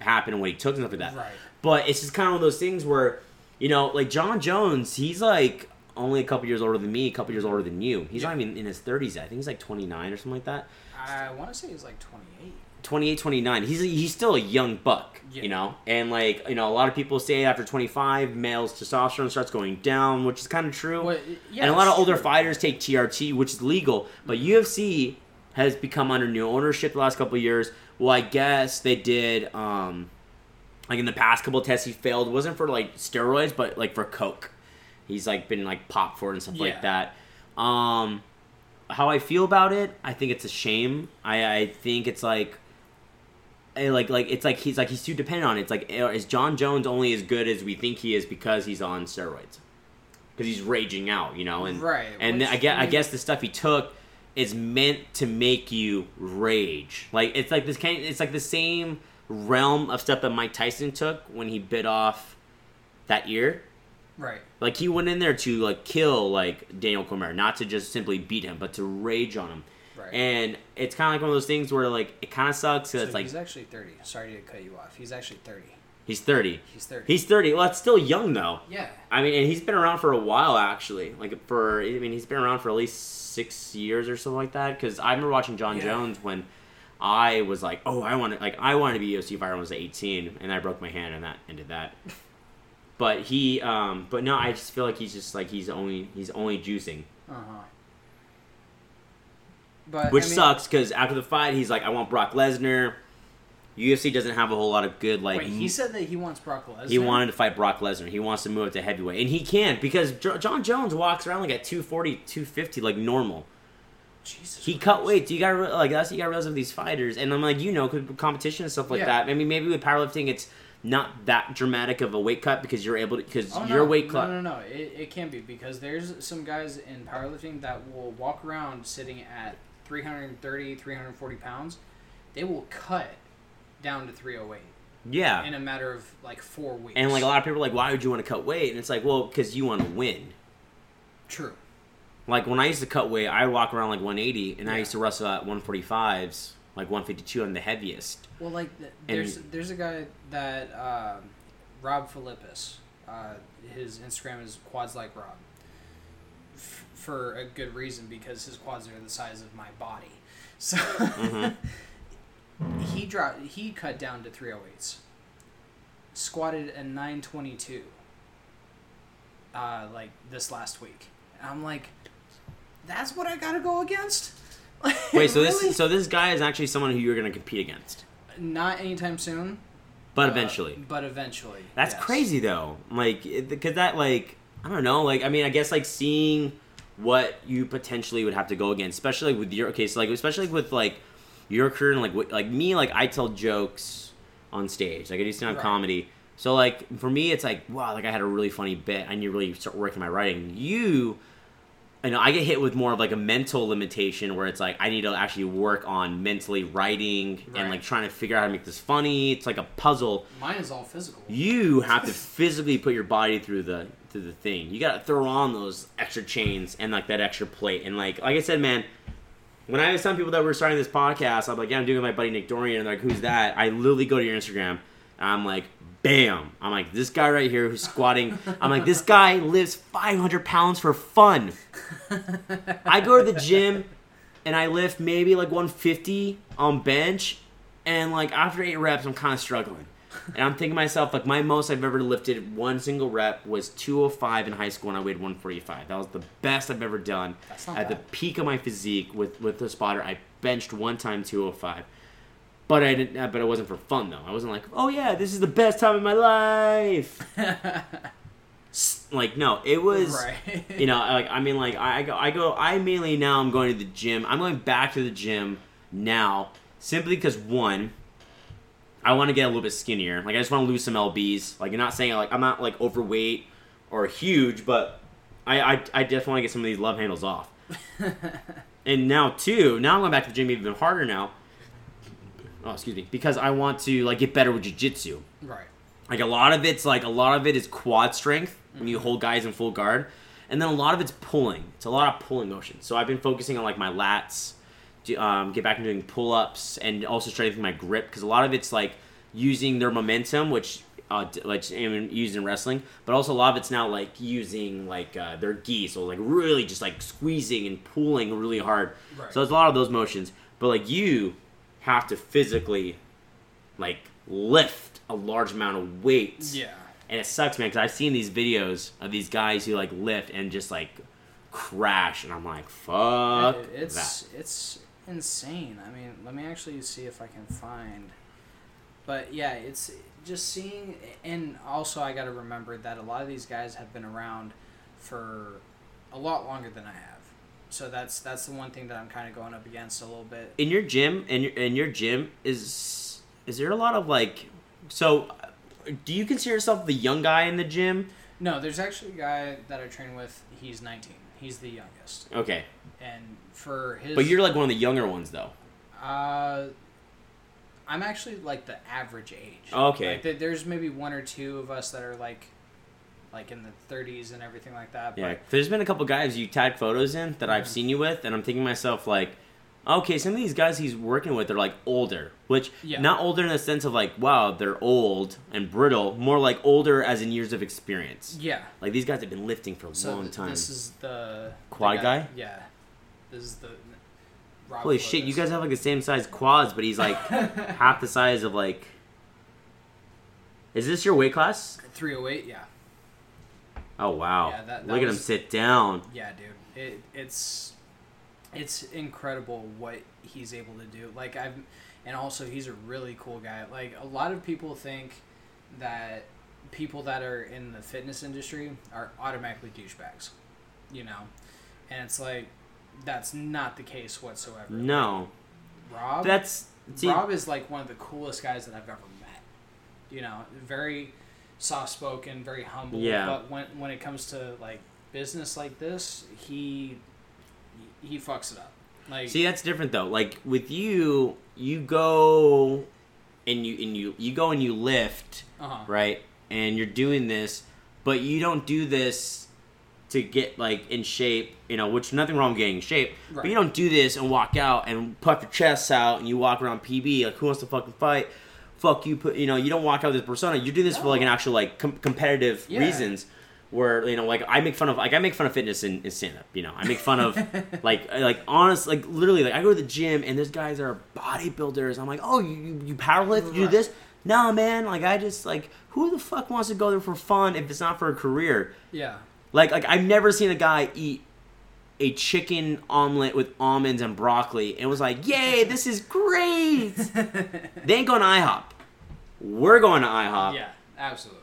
happened and what he took and stuff like that. Right. But it's just kind of one of those things where you know, like Jon Jones, he's like only a couple years older than me, a couple years older than you. He's Yeah. not even in his thirties. I think he's like twenty nine or something like that. I want to say he's like 28. 28, 29. He's he's still a young buck, Yeah. you know. And like you know, a lot of people say after twenty five, males testosterone starts going down, which is kind of true. Well, yeah, and a lot of older true. fighters take TRT, which is legal. But UFC has become under new ownership the last couple of years. Well, I guess they did. um Like in the past couple of tests, he failed. It wasn't for like steroids, but like for coke. He's like been like popped for it and stuff like that. Um, how I feel about it, I think it's a shame. I I think it's like. Eh, Like like it's like he's like he's too dependent on it. It's like eh, is Jon Jones only as good as we think he is because he's on steroids? Because he's raging out, you know, and Right, and which, I guess I I guess the stuff he took is meant to make you rage. Like it's like this kind. It's like the same realm of stuff that Mike Tyson took when he bit off that ear. Right. Like he went in there to like kill like Daniel Cormier, not to just simply beat him, but to rage on him. And it's kind of like one of those things where like it kind of sucks because So it's like he's actually 30. Sorry to cut you off. He's actually 30. he's thirty. He's 30. He's thirty. Well, that's still young though. yeah. I mean, and he's been around for a while actually. Like for, I mean, he's been around for at least six years or something like that. Because I remember watching Jon Yeah. Jones when I was like, oh, I want to, like, I wanted to be a UFC fighter when I was eighteen, and I broke my hand, and that ended that. But he, um, but no, I just feel like he's just like he's only he's only juicing, Uh huh. But which I mean, sucks because after the fight, he's like, I want Brock Lesnar. UFC doesn't have a whole lot of good like. Wait, he said that he wants Brock Lesnar. He wanted to fight Brock Lesnar. He wants to move up to heavyweight. And he can because Jo- Jon Jones walks around like at 240, 250 like normal. Jesus. He Christ. cut weight. Do you got like that's you got to realize with these fighters. And I'm like, you know, competition and stuff like Yeah. that. I mean, maybe with powerlifting, it's not that dramatic of a weight cut because you're able to because Oh, your no, weight cut. No, no, no. It, it can be because there's some guys in powerlifting that will walk around sitting at 330, 340 pounds. They will cut down to 308. Yeah. in a matter of like four weeks. And like a lot of people are like, why would you want to cut weight? And it's like, well, because you want to win. True. Like when I used to cut weight, I walk around like 180, and I used to wrestle at 145s, like 152. I'm the heaviest. Well, like th- And- there's there's a guy that um, Rob Philippus. Uh, his Instagram is quads like Rob. For a good reason because his quads are the size of my body. So Mhm. he dropped. He cut down to 308s. Squatted a 922. Uh, like this last week, and I'm like, that's what I gotta go against. Wait, so Really? this so this guy is actually someone who you're to compete against, not anytime soon. but uh, eventually. but eventually. That's yes. crazy though. Like, because that like I don't know. Like, I mean, I guess like seeing what you potentially would have to go against, especially with your okay, so like especially with like your career and like what, like me, like I tell jokes on stage, like I do stand up Right. comedy. So like for me, it's like wow, like I had a really funny bit. I need to really start working my writing. You. I know I get hit with more of like a mental limitation where it's like I need to actually work on mentally writing and like trying to figure out how to make this funny. It's like a puzzle Mine is all physical. you have to physically put your body through the through the thing. You gotta throw on those extra chains and like that extra plate. And like like I said, man, when I was telling people that we're starting this podcast, I'm like, yeah, I'm doing my buddy Nick Dorian. And they're like, who's that? I literally go to your Instagram. I'm like, bam. I'm like, this guy right here who's squatting. I'm like, this guy lives 500 pounds for fun. I go to the gym and I lift maybe like 150 on bench, and like after eight reps, I'm kind of struggling. And I'm thinking to myself, like my most I've ever lifted one single rep was 205 in high school, and I weighed 145. That was the best I've ever done. At the peak of my physique with with the spotter, I benched one time 205. But I didn't. But it wasn't for fun though. I wasn't like, oh yeah, this is the best time of my life. Like no, it was right. you know like i mean like i go i go i mainly now i'm going to the gym i'm going back to the gym now simply because one i want to get a little bit skinnier. Like i just want to lose some lbs like you're not saying like i'm not like overweight or huge but i i, I definitely want to get some of these love handles off. And now too, now i'm going back to the gym even harder now. Oh excuse me. Because i want to like get better with jiu-jitsu. Right. like a lot of it's like a lot of it is quad strength when you mm-hmm. hold guys in full guard, and then a lot of it's pulling. It's a lot of pulling motion. So I've been focusing on like my lats, do, um, get back into doing pull ups, and also strengthening my grip because a lot of it's like using their momentum, which uh, like in wrestling, but also a lot of it's now like using like uh, their gi, so like really just like squeezing and pulling really hard. Right. So it's a lot of those motions, but like you have to physically like lift a large amount of weight. Yeah. And it sucks, man, because I've seen these videos of these guys who like lift and just like crash, and I'm like, fuck It- it's that. it's insane. I mean, let me actually see if I can find. But yeah, it's just seeing, and also I got to remember that a lot of these guys have been around for a lot longer than I have. So that's that's the one thing that I'm kind of going up against a little bit. In your gym, in your in your gym, is is there a lot of like, so, do you consider yourself the young guy in the gym? No, there's actually a guy that I train with. He's 19. He's the youngest, Okay, and for his. but you're like one of the younger ones though. Uh, I'm actually like the average age. Okay. Like, th- there's maybe one or two of us that are like, like in the 30s and everything like that. Yeah, But there's been a couple guys you tag photos in that I've Mhm. seen you with, and I'm thinking to myself like, okay, some of these guys he's working with are like older, which Yeah. not older in the sense of like, wow, they're old and brittle, more like older as in years of experience. yeah. Like these guys have been lifting for a So long th- time. this is the Quad the guy? Yeah. This is the. Rob Holy shit, you guys have like the same size quads, but he's like half the size of like. Is this your weight class? 308. Yeah. Oh wow! Yeah, that- that Look at him sit down. Yeah, dude. It it's it's incredible what he's able to do. Like I've and also he's a really cool guy. Like a lot of people think that people that are in the fitness industry are automatically douchebags. You know? And it's like that's not the case whatsoever. No, Rob that's see, Rob is like one of the coolest guys that I've ever met. You know, very soft spoken, very humble. Yeah. But when when it comes to like business like this, he he fucks it up. Like See, that's different though. Like with you, you go and you and you you go and you lift, Uh-huh. right? And you're doing this, but you don't do this to get like in shape, you know, which nothing wrong with getting in shape. But you don't do this and walk out and puff your chest out and you walk around PB like who wants to fucking fight? Fuck you, put you know, you don't walk out with this persona. You do this for like an actual like com- competitive Yeah. reasons. Where you know, like I make fun of, like I make fun of fitness in, in stand up. You know, I make fun of, like, like honest, like literally, like I go to the gym and there's guys are bodybuilders. I'm like, oh, you you, powerlift, you do this? No, man. Like I just like, who the fuck wants to go there for fun if it's not for a career? Yeah. Like, like I've never seen a guy eat a chicken omelet with almonds and broccoli and was like, yay, this is great. they ain't going to IHOP. We're going to IHOP yeah. Absolutely.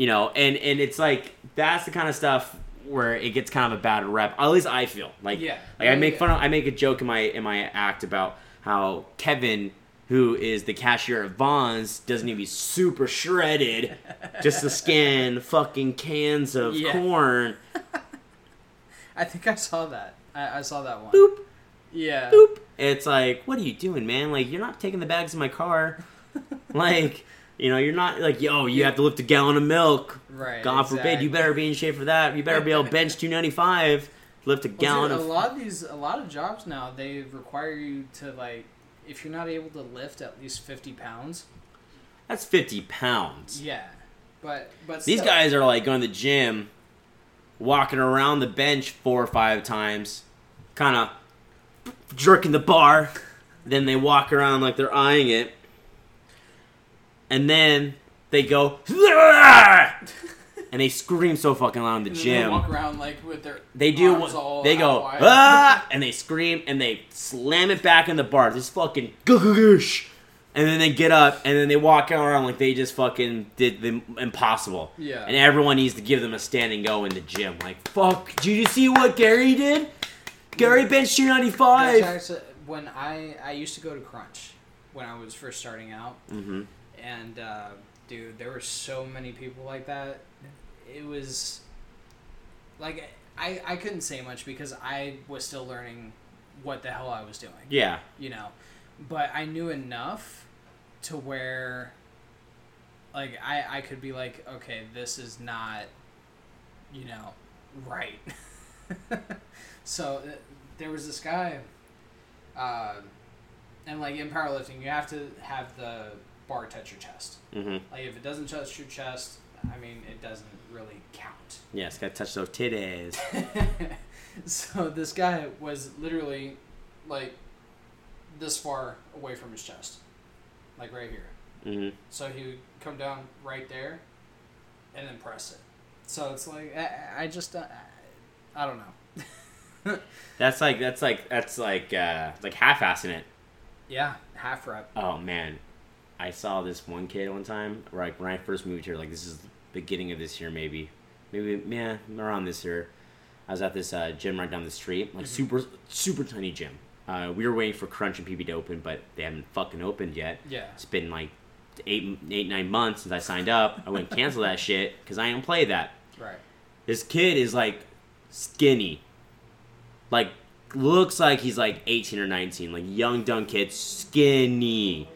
You know and and it's like that's the kind of stuff where it gets kind of a bad rep at least i feel like Yeah. like i make fun of i make a joke in my in my act about how kevin who is the cashier at Vons doesn't need to be super shredded just to scan fucking cans of Yeah. corn I think I saw that. I, I saw that one. boop Yeah. boop it's like what are you doing man like you're not taking the bags in my car like you know you're not like yo you have to lift a gallon of milk Right. God forbid, you better be in shape for that. You better be able to bench 295, lift a Well, gallon dude, of. a lot of these, a lot of jobs now, they require you to like, if you're not able to lift at least fifty pounds. That's 50 pounds. Yeah. But but These still. guys are like going to the gym, walking around the bench four or five times, kind of jerking the bar. then they walk around like they're eyeing it. And then they go, and they scream so fucking loud in the gym. They walk around like with their. They do arms all what they go wide. ah, and they scream and they slam it back in the bar. Just fucking goosh, and then they get up and then they walk around like they just fucking did the impossible. Yeah. And everyone needs to give them a standing go in the gym. Like fuck, did you see what Gary did? Gary bench two ninety That's actually- when I I used to go to Crunch when I was first starting out, Mm-hmm. And uh, dude, there were so many people like that. It was like I I couldn't say much because I was still learning what the hell I was doing. Yeah. you know but i knew enough to where like i i could be like okay this is not you know right so uh, there was this guy uh, and like in powerlifting you have to have the bar touch your chest Mm-hmm. like if it doesn't touch your chest i mean it doesn't really count Yeah, it's gotta touch those titties. so this guy was literally like this far away from his chest, like right here. Mm-hmm. So he would come down right there, and then press it. So it's like I, I just uh, I don't know. That's like that's like that's like uh like half-assing it. Yeah, half rep. Oh man, I saw this one kid one time. Like when I first moved here, like this is the beginning of this year, maybe, maybe yeah, around this year. I was at this uh, gym right down the street, like super super tiny gym. Uh, we were waiting for Crunch and PB to open, but they haven't fucking opened yet. Yeah. It's been like eight eight nine months since I signed up. I wouldn't cancel that shit because I don't play that. Right. This kid is like skinny. Like looks like he's like 18 or 19, like young dumb kid, skinny.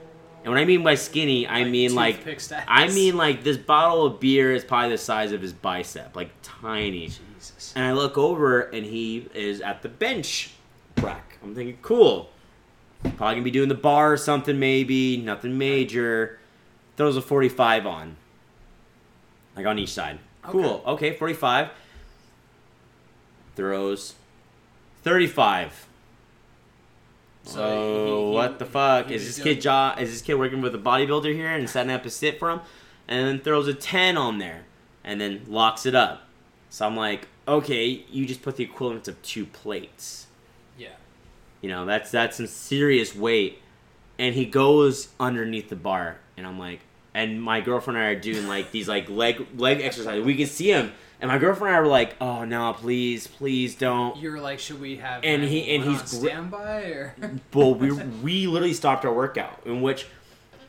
And when I mean by skinny, I Like mean like. I mean like this bottle of beer is probably the size of his bicep, like tiny. Jesus. And I look over and he is at the bench rack. I'm thinking, cool. Probably gonna be doing the bar or something, maybe. Nothing major. Throws a 45 on. Like on each side. Cool. Okay, 45. Throws 35. So he- he- what the fuck? Is this kid job? Is this kid working with a bodybuilder here and setting up a sit for him? And then throws a 10 on there and then locks it up. So I'm like, okay, you just put the equivalent of two plates. Yeah. You know, that's that's some serious weight. And he goes underneath the bar, and I'm like, and my girlfriend and I are doing like these like leg leg exercises. We can see him, and my girlfriend and I were like, oh no, please, please don't. You were like, should we have? And he- and he's gri- standby or? Well, we we literally stopped our workout, in which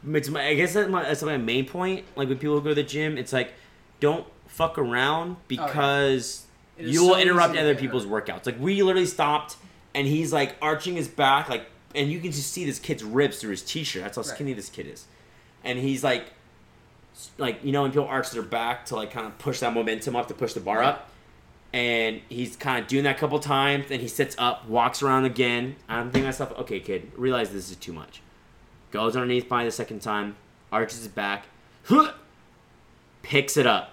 it's my, I guess that's my, that's my main point. Like when people go to the gym, it's like don't fuck around oh, because It is you will so interrupt other people's workouts. Like we literally stopped, and he's like arching his back, like, and you can just see this kid's ribs through his t-shirt. That's how Right. skinny this kid is. And he's like, like you know when people arch their back to like kind of push that momentum up to push the bar up, and he's kind of doing that a couple times, and he sits up, walks around again. I'm thinking to myself, okay, kid, realize this is too much. Goes underneath by the second time, arches his back, picks it up.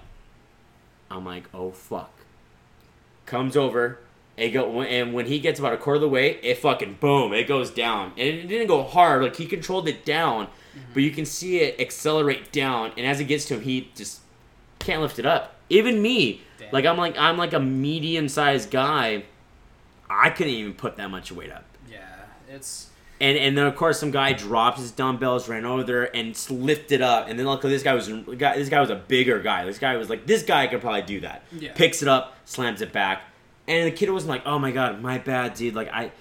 I'm like, oh fuck. Comes over, it go, and when he gets about a quarter of the way, it fucking boom, it goes down, and it didn't go hard. Like he controlled it down, but you can see it accelerate down, and as it gets to him, he just can't lift it up. Even me, Damn. like I'm like I'm like a medium sized guy. I couldn't even put that much weight up. Yeah, it's And and then of course some guy dropped his dumbbells, ran over there and lifted up. And then luckily this guy was guy- this guy was a bigger guy. This guy was like this guy could probably do that. Yeah. Picks it up, slams it back, and the kid wasn't like, oh my god, my bad, dude. Like I,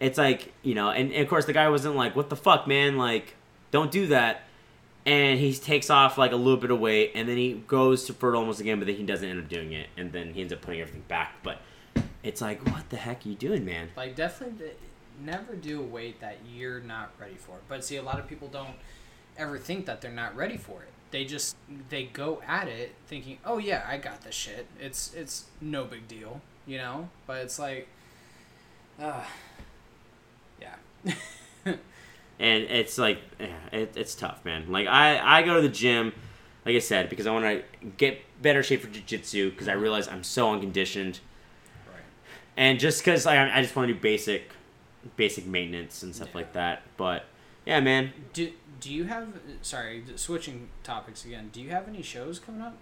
it's like you know, and, and of course the guy wasn't like, what the fuck, man, like don't do that. And he takes off like a little bit of weight, and then he goes to for almost again, but then he doesn't end up doing it, and then he ends up putting everything back. But it's like, what the heck are you doing, man? like definitely never do a weight that you're not ready for. But see, a lot of people don't ever think that they're not ready for it. They just they go at it thinking, "Oh yeah, I got this shit. It's it's no big deal," you know. But it's like, uh, yeah, and it's like it, it's tough man like i i go to the gym like i said because i want to get better shape for jiu-jitsu because i realize i'm so unconditioned right. and just because I, I just want to do basic basic maintenance and stuff Yeah. like that but yeah man Do do you have? Sorry, switching topics again. Do you have any shows coming up?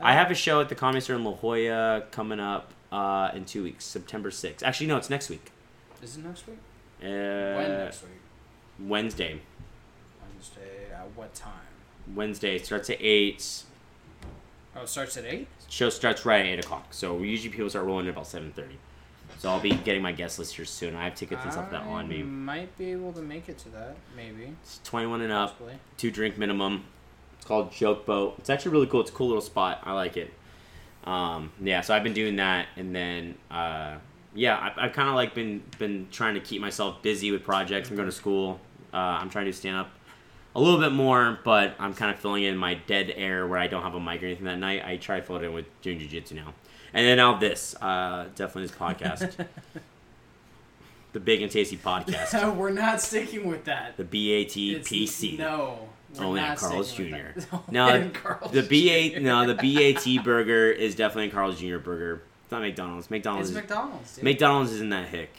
i have a show at the comedy store in la jolla coming up uh, in two weeks september 6th actually no it's next week Is it next week? uh, when next week? Wednesday Wednesday. At what time? wednesday starts at 8 Oh, it starts at eight. show starts right at eight o'clock. So usually people start rolling at about seven thirty. So I'll be getting my guest list here soon. I have tickets and stuff that on me. Might be able to make it to that. Maybe. It's twenty one and up, Possibly. two drink minimum. It's called Joke Boat. It's actually really cool. It's a cool little spot. I like it. Um, yeah, so I've been doing that, and then uh, yeah, I, I've kind of like been been trying to keep myself busy with projects. I'm going to school. Uh, I'm trying to stand up a little bit more, but I'm kind of filling in my dead air where I don't have a mic or anything that night. I try to fill it in with doing jujitsu now, and then now this, uh, definitely this podcast, the Big and Tasty podcast, No, we're not sticking with that. the BAT It's- PC. No. Only at Carl's Jr. No, The BA no, the BAT burger is definitely a Carl's Jr. burger. It's not McDonald's. McDonald's It's is, McDonald's. Dude. McDonald's isn't that hick.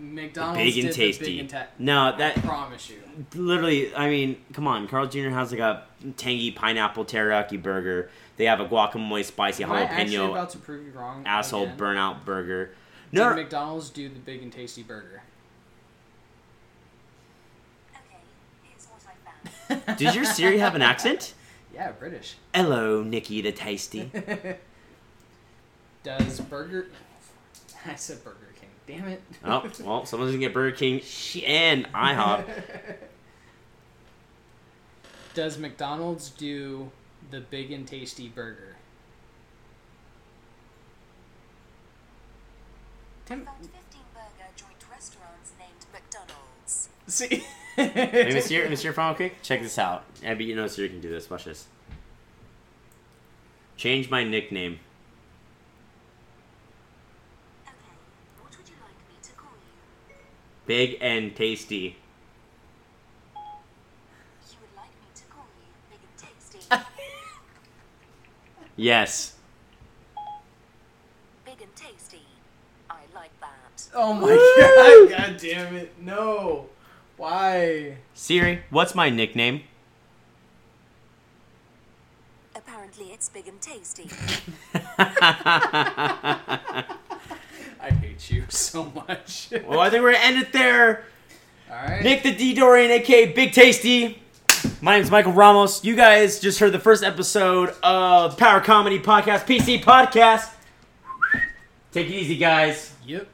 McDonald's big and the tasty. Big and ta- No, I that promise you. literally. I mean, come on. Carl Jr. has like a tangy pineapple teriyaki burger. They have a guacamole spicy Am I actually jalapeno about to prove you wrong? asshole again? burnout burger. Did No, McDonald's do the big and tasty burger? Okay, here's what I found. did your Siri have an accent? Yeah, British. Hello, Nikki the Tasty. Does Burger? I said Burger King. Damn it. Oh, well, someone's gonna get Burger King and IHOP. Does McDonald's do the big and tasty burger? Tim, Found 15 burger joint restaurants named McDonald's. see. Hey, Monsieur, Monsieur Final Quick, check this out. Abby, you know Siri can do this. Watch this. Change my nickname. Okay, what would you like me to call you? Big and tasty. Like me to call you Big and Tasty. Yes. Big and Tasty. I like that. Oh my god! God damn it! No. Why? Siri, what's my nickname? Apparently, it's Big and Tasty. I hate you so much. well, I think we're gonna end it there. All right. Nick the D Dorian, aka Big Tasty. My name's Michael Ramos. You guys just heard the first episode of Power Comedy Podcast, PC Podcast. Take it easy, guys. Yep.